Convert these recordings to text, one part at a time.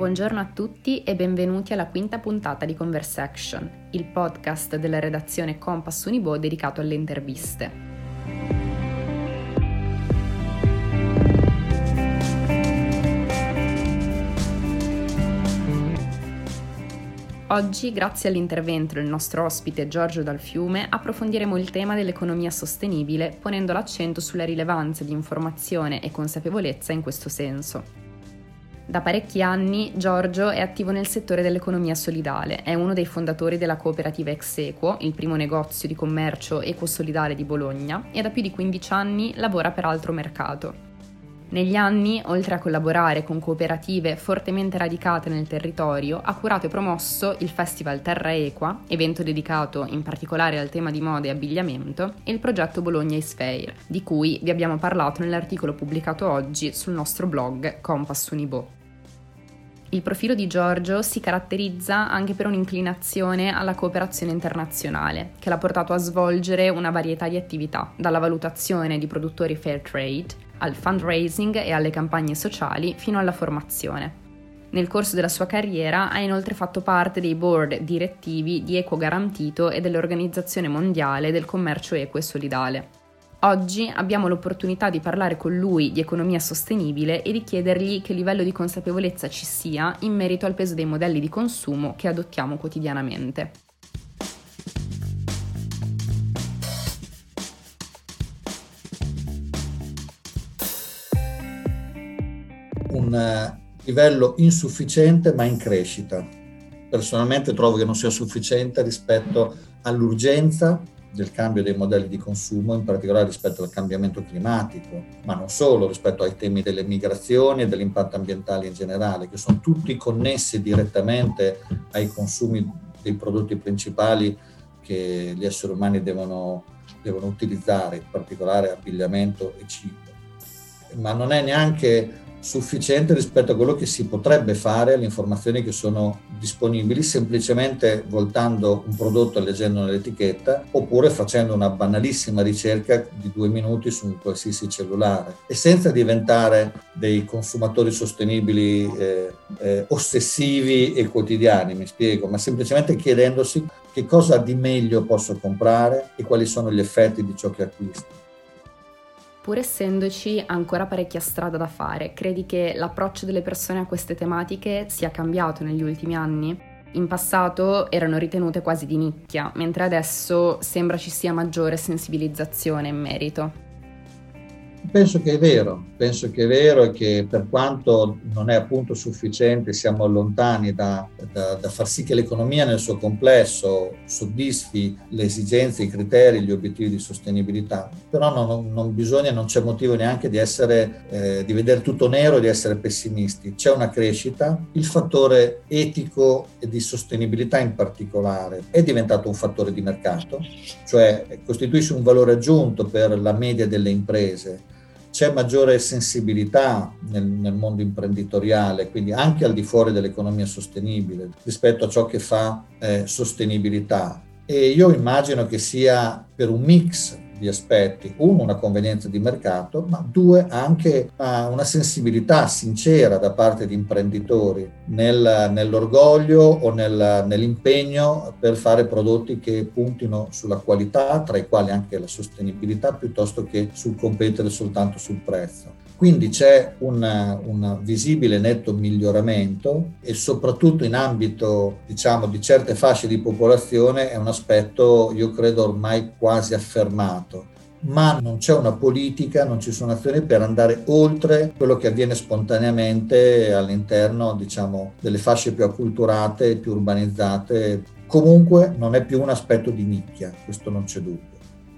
Buongiorno a tutti e benvenuti alla quinta puntata di Conversaction, il podcast della redazione Compass Unibo dedicato alle interviste. Oggi, grazie all'intervento del nostro ospite Giorgio Dal Fiume, approfondiremo il tema dell'economia sostenibile ponendo l'accento sulla rilevanza di informazione e consapevolezza in questo senso. Da parecchi anni Giorgio è attivo nel settore dell'economia solidale, è uno dei fondatori della cooperativa Exequo, il primo negozio di commercio eco-solidale di Bologna, e da più di 15 anni lavora per altro mercato. Negli anni, oltre a collaborare con cooperative fortemente radicate nel territorio, ha curato e promosso il Festival Terra Equa, evento dedicato in particolare al tema di moda e abbigliamento, e il progetto Bologna is Fair, di cui vi abbiamo parlato nell'articolo pubblicato oggi sul nostro blog Compass Unibo. Il profilo di Giorgio si caratterizza anche per un'inclinazione alla cooperazione internazionale, che l'ha portato a svolgere una varietà di attività, dalla valutazione di produttori fair trade al fundraising e alle campagne sociali fino alla formazione. Nel corso della sua carriera ha inoltre fatto parte dei board direttivi di Equo Garantito e dell'Organizzazione Mondiale del Commercio Equo e Solidale. Oggi abbiamo l'opportunità di parlare con lui di economia sostenibile e di chiedergli che livello di consapevolezza ci sia in merito al peso dei modelli di consumo che adottiamo quotidianamente. un eh, livello insufficiente ma in crescita. Personalmente trovo che non sia sufficiente rispetto all'urgenza del cambio dei modelli di consumo, in particolare rispetto al cambiamento climatico, ma non solo, rispetto ai temi delle migrazioni e dell'impatto ambientale in generale, che sono tutti connessi direttamente ai consumi dei prodotti principali che gli esseri umani devono, devono utilizzare, in particolare abbigliamento e cibo. Ma non è neanche sufficiente rispetto a quello che si potrebbe fare alle informazioni che sono disponibili semplicemente voltando un prodotto e leggendo l'etichetta oppure facendo una banalissima ricerca di due minuti su un qualsiasi cellulare e senza diventare dei consumatori sostenibili eh, eh, ossessivi e quotidiani, mi spiego, ma semplicemente chiedendosi che cosa di meglio posso comprare e quali sono gli effetti di ciò che acquisto. Pur essendoci ancora parecchia strada da fare, credi che l'approccio delle persone a queste tematiche sia cambiato negli ultimi anni? In passato erano ritenute quasi di nicchia, mentre adesso sembra ci sia maggiore sensibilizzazione in merito. Penso che è vero, penso che è vero e che per quanto non è appunto sufficiente, siamo lontani da, da, da, far sì che l'economia nel suo complesso soddisfi le esigenze, i criteri, gli obiettivi di sostenibilità, però non, non bisogna, non c'è motivo neanche di, essere, eh, di vedere tutto nero e di essere pessimisti. C'è una crescita, il fattore etico e di sostenibilità in particolare è diventato un fattore di mercato, cioè costituisce un valore aggiunto per la media delle imprese c'è maggiore sensibilità nel, nel, mondo imprenditoriale, quindi anche al di fuori dell'economia sostenibile, rispetto a ciò che fa eh, sostenibilità. E io immagino che sia per un mix di aspetti. Uno, una convenienza di mercato, ma due, anche una sensibilità sincera da parte di imprenditori nel, nell'orgoglio o nel, nell'impegno per fare prodotti che puntino sulla qualità, tra i quali anche la sostenibilità, piuttosto che sul competere soltanto sul prezzo. Quindi c'è un, un, visibile netto miglioramento e soprattutto in ambito diciamo, di certe fasce di popolazione è un aspetto, io credo, ormai quasi affermato. Ma non c'è una politica, non ci sono azioni per andare oltre quello che avviene spontaneamente all'interno diciamo, delle fasce più acculturate, più urbanizzate. Comunque non è più un aspetto di nicchia, questo non c'è dubbio.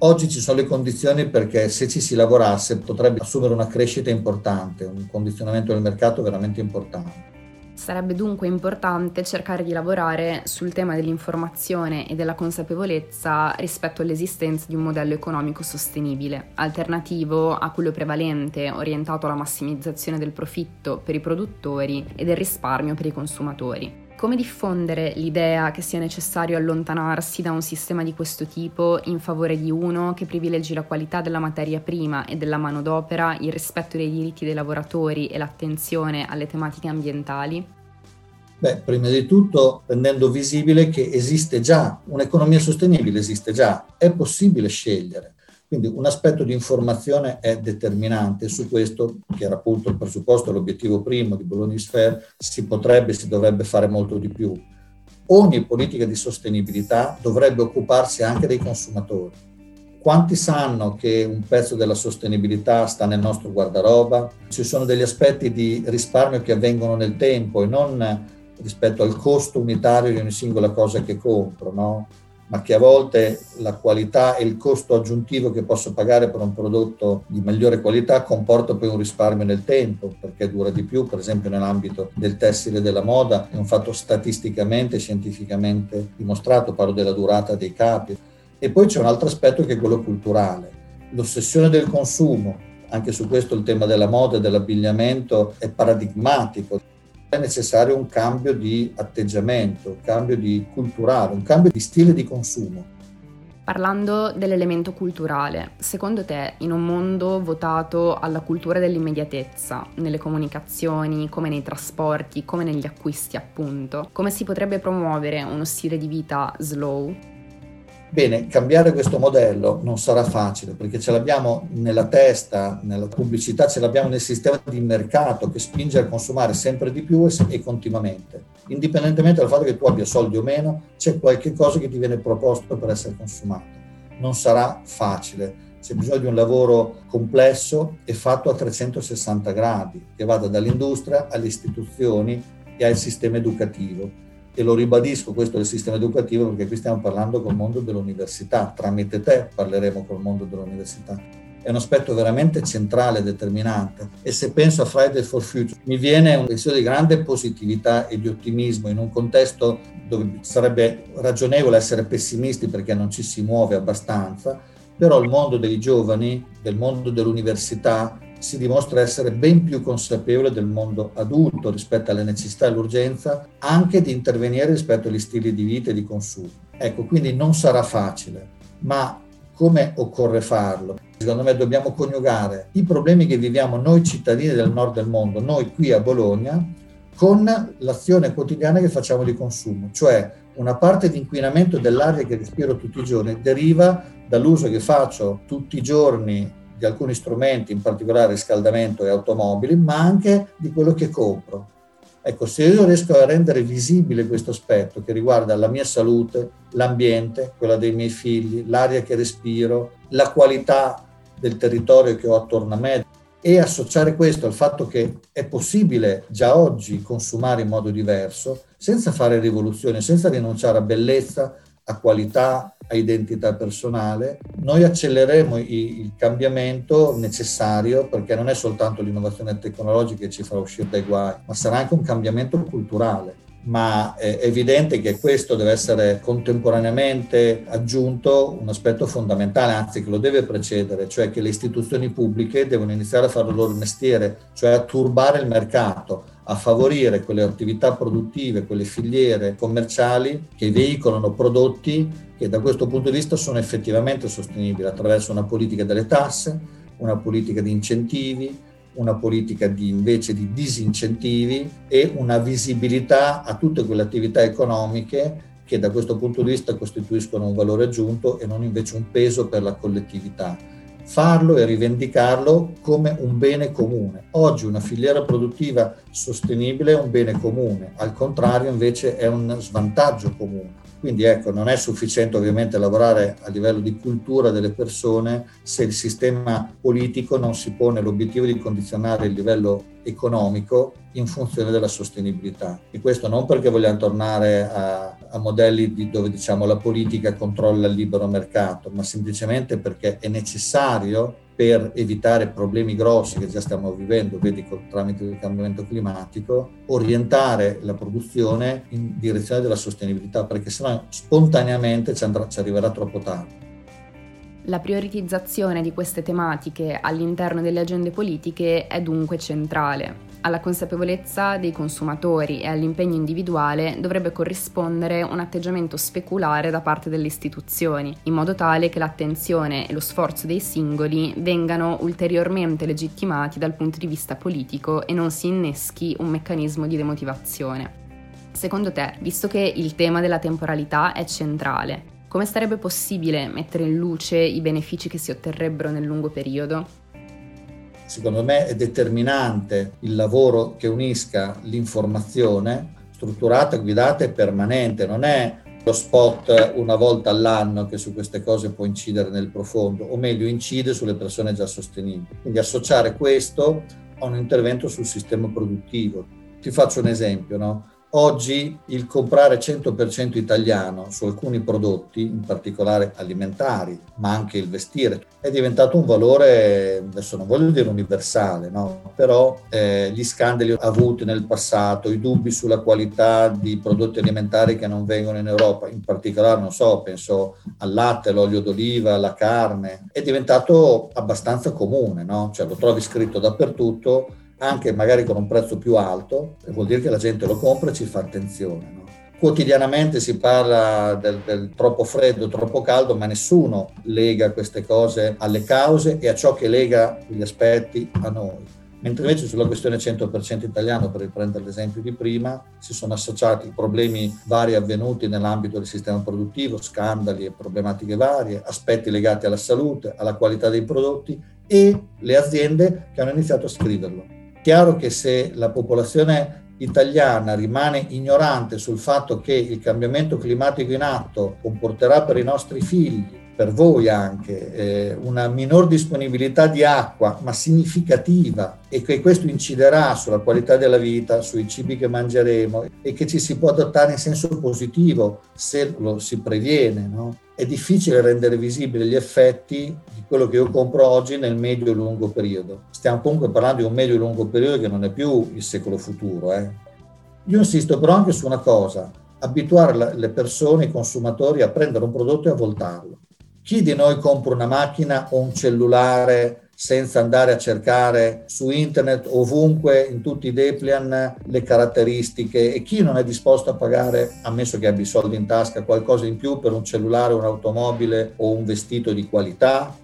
Oggi ci sono le condizioni perché se ci si lavorasse potrebbe assumere una crescita importante, un condizionamento del mercato veramente importante. Sarebbe dunque importante cercare di lavorare sul tema dell'informazione e della consapevolezza rispetto all'esistenza di un modello economico sostenibile, alternativo a quello prevalente orientato alla massimizzazione del profitto per i produttori e del risparmio per i consumatori. Come diffondere l'idea che sia necessario allontanarsi da un sistema di questo tipo in favore di uno che privilegi la qualità della materia prima e della manodopera, il rispetto dei diritti dei lavoratori e l'attenzione alle tematiche ambientali? Beh, prima di tutto rendendo visibile che esiste già, un'economia sostenibile esiste già, è possibile scegliere. Quindi un aspetto di informazione è determinante su questo, che era appunto il presupposto, l'obiettivo primo di Bologna Sphere, si potrebbe, si dovrebbe fare molto di più. Ogni politica di sostenibilità dovrebbe occuparsi anche dei consumatori. Quanti sanno che un pezzo della sostenibilità sta nel nostro guardaroba? Ci sono degli aspetti di risparmio che avvengono nel tempo e non rispetto al costo unitario di ogni singola cosa che compro, no? Ma che a volte la qualità e il costo aggiuntivo che posso pagare per un prodotto di migliore qualità comporta poi un risparmio nel tempo, perché dura di più, per esempio nell'ambito del tessile e della moda, è un fatto statisticamente scientificamente dimostrato, parlo della durata dei capi. E poi c'è un altro aspetto che è quello culturale, l'ossessione del consumo. Anche su questo il tema della moda e dell'abbigliamento è paradigmatico è necessario un cambio di atteggiamento, un cambio di culturale, un cambio di stile di consumo. Parlando dell'elemento culturale, secondo te in un mondo votato alla cultura dell'immediatezza, nelle comunicazioni, come nei trasporti, come negli acquisti appunto, come si potrebbe promuovere uno stile di vita slow, Bene, cambiare questo modello non sarà facile perché ce l'abbiamo nella testa, nella pubblicità, ce l'abbiamo nel sistema di mercato che spinge a consumare sempre di più e, continuamente. Indipendentemente dal fatto che tu abbia soldi o meno, c'è qualche cosa che ti viene proposto per essere consumato. Non sarà facile, c'è bisogno di un lavoro complesso e fatto a 360 gradi, che vada dall'industria alle istituzioni e al sistema educativo e lo ribadisco questo del sistema educativo perché qui stiamo parlando col mondo dell'università, tramite te parleremo col mondo dell'università. È un aspetto veramente centrale determinante e se penso a Friday for Future mi viene un pensiero di grande positività e di ottimismo in un contesto dove sarebbe ragionevole essere pessimisti perché non ci si muove abbastanza, però il mondo dei giovani, del mondo dell'università si dimostra essere ben più consapevole del mondo adulto rispetto alle necessità e all'urgenza, anche di intervenire rispetto agli stili di vita e di consumo. Ecco, quindi non sarà facile, ma come occorre farlo? Secondo me dobbiamo coniugare i problemi che viviamo noi cittadini del nord del mondo, noi qui a Bologna, con l'azione quotidiana che facciamo di consumo, cioè una parte di inquinamento dell'aria che respiro tutti i giorni deriva dall'uso che faccio tutti i giorni di alcuni strumenti, in particolare riscaldamento e automobili, ma anche di quello che compro. Ecco, se io riesco a rendere visibile questo aspetto che riguarda la mia salute, l'ambiente, quella dei miei figli, l'aria che respiro, la qualità del territorio che ho attorno a me e associare questo al fatto che è possibile già oggi consumare in modo diverso, senza fare rivoluzione, senza rinunciare a bellezza, a qualità, a identità personale, noi accelereremo il cambiamento necessario perché non è soltanto l'innovazione tecnologica che ci farà uscire dai guai, ma sarà anche un cambiamento culturale. Ma è evidente che questo deve essere contemporaneamente aggiunto un aspetto fondamentale, anzi che lo deve precedere, cioè che le istituzioni pubbliche devono iniziare a fare il loro mestiere, cioè a turbare il mercato, a favorire quelle attività produttive, quelle filiere commerciali che veicolano prodotti che da questo punto di vista sono effettivamente sostenibili attraverso una politica delle tasse, una politica di incentivi, una politica di, invece di disincentivi e una visibilità a tutte quelle attività economiche che da questo punto di vista costituiscono un valore aggiunto e non invece un peso per la collettività farlo e rivendicarlo come un bene comune. Oggi una filiera produttiva sostenibile è un bene comune, al contrario invece è un svantaggio comune. Quindi ecco, non è sufficiente ovviamente lavorare a livello di cultura delle persone se il sistema politico non si pone l'obiettivo di condizionare il livello economico in funzione della sostenibilità. E questo non perché vogliamo tornare a, a modelli di, dove diciamo, la politica controlla il libero mercato, ma semplicemente perché è necessario per evitare problemi grossi che già stiamo vivendo, vedi tramite il cambiamento climatico, orientare la produzione in direzione della sostenibilità, perché sennò spontaneamente ci, andrà, ci arriverà troppo tardi. La prioritizzazione di queste tematiche all'interno delle agende politiche è dunque centrale alla consapevolezza dei consumatori e all'impegno individuale dovrebbe corrispondere un atteggiamento speculare da parte delle istituzioni, in modo tale che l'attenzione e lo sforzo dei singoli vengano ulteriormente legittimati dal punto di vista politico e non si inneschi un meccanismo di demotivazione. Secondo te, visto che il tema della temporalità è centrale, come sarebbe possibile mettere in luce i benefici che si otterrebbero nel lungo periodo? Secondo me è determinante il lavoro che unisca l'informazione strutturata, guidata e permanente, non è lo spot una volta all'anno che su queste cose può incidere nel profondo, o meglio incide sulle persone già sostenibili. Quindi associare questo a un intervento sul sistema produttivo. Ti faccio un esempio, no? Oggi il comprare 100% italiano su alcuni prodotti, in particolare alimentari, ma anche il vestire, è diventato un valore, adesso non voglio dire universale, no? però eh, gli scandali avuti nel passato, i dubbi sulla qualità di prodotti alimentari che non vengono in Europa, in particolare, non so, penso al latte, all'olio d'oliva, alla carne, è diventato abbastanza comune, no? cioè lo trovi scritto dappertutto anche magari con un prezzo più alto, vuol dire che la gente lo compra e ci fa attenzione. No? Quotidianamente si parla del, del, troppo freddo, troppo caldo, ma nessuno lega queste cose alle cause e a ciò che lega gli aspetti a noi. Mentre invece sulla questione 100% italiano, per riprendere l'esempio di prima, si sono associati problemi vari avvenuti nell'ambito del sistema produttivo, scandali e problematiche varie, aspetti legati alla salute, alla qualità dei prodotti e le aziende che hanno iniziato a scriverlo. Chiaro che se la popolazione italiana rimane ignorante sul fatto che il cambiamento climatico in atto comporterà per i nostri figli per voi anche eh, una minor disponibilità di acqua, ma significativa, e che questo inciderà sulla qualità della vita, sui cibi che mangeremo e che ci si può adottare in senso positivo se lo si previene. No? È difficile rendere visibili gli effetti di quello che io compro oggi nel medio e lungo periodo. Stiamo comunque parlando di un medio e lungo periodo che non è più il secolo futuro. Eh. Io insisto però anche su una cosa, abituare le persone, i consumatori a prendere un prodotto e a voltarlo. Chi di noi compra una macchina o un cellulare senza andare a cercare su internet ovunque in tutti i Deplian le caratteristiche e chi non è disposto a pagare, ammesso che abbia i soldi in tasca, qualcosa in più per un cellulare, un'automobile o un vestito di qualità?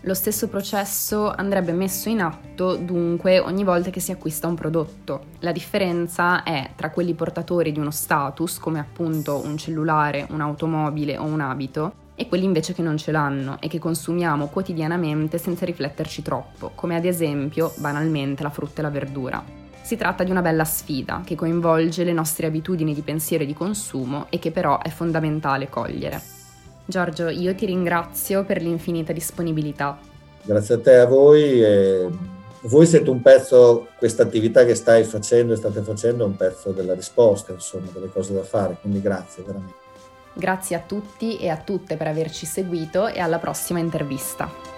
Lo stesso processo andrebbe messo in atto dunque ogni volta che si acquista un prodotto. La differenza è tra quelli portatori di uno status, come appunto un cellulare, un'automobile o un abito, e quelli invece che non ce l'hanno e che consumiamo quotidianamente senza rifletterci troppo, come ad esempio, banalmente, la frutta e la verdura. Si tratta di una bella sfida che coinvolge le nostre abitudini di pensiero e di consumo e che però è fondamentale cogliere. Giorgio, io ti ringrazio per l'infinita disponibilità. Grazie a te a voi. E voi siete un pezzo, questa attività che stai facendo e state facendo è un pezzo della risposta, insomma, delle cose da fare, quindi grazie veramente. Grazie a tutti e a tutte per averci seguito e alla prossima intervista.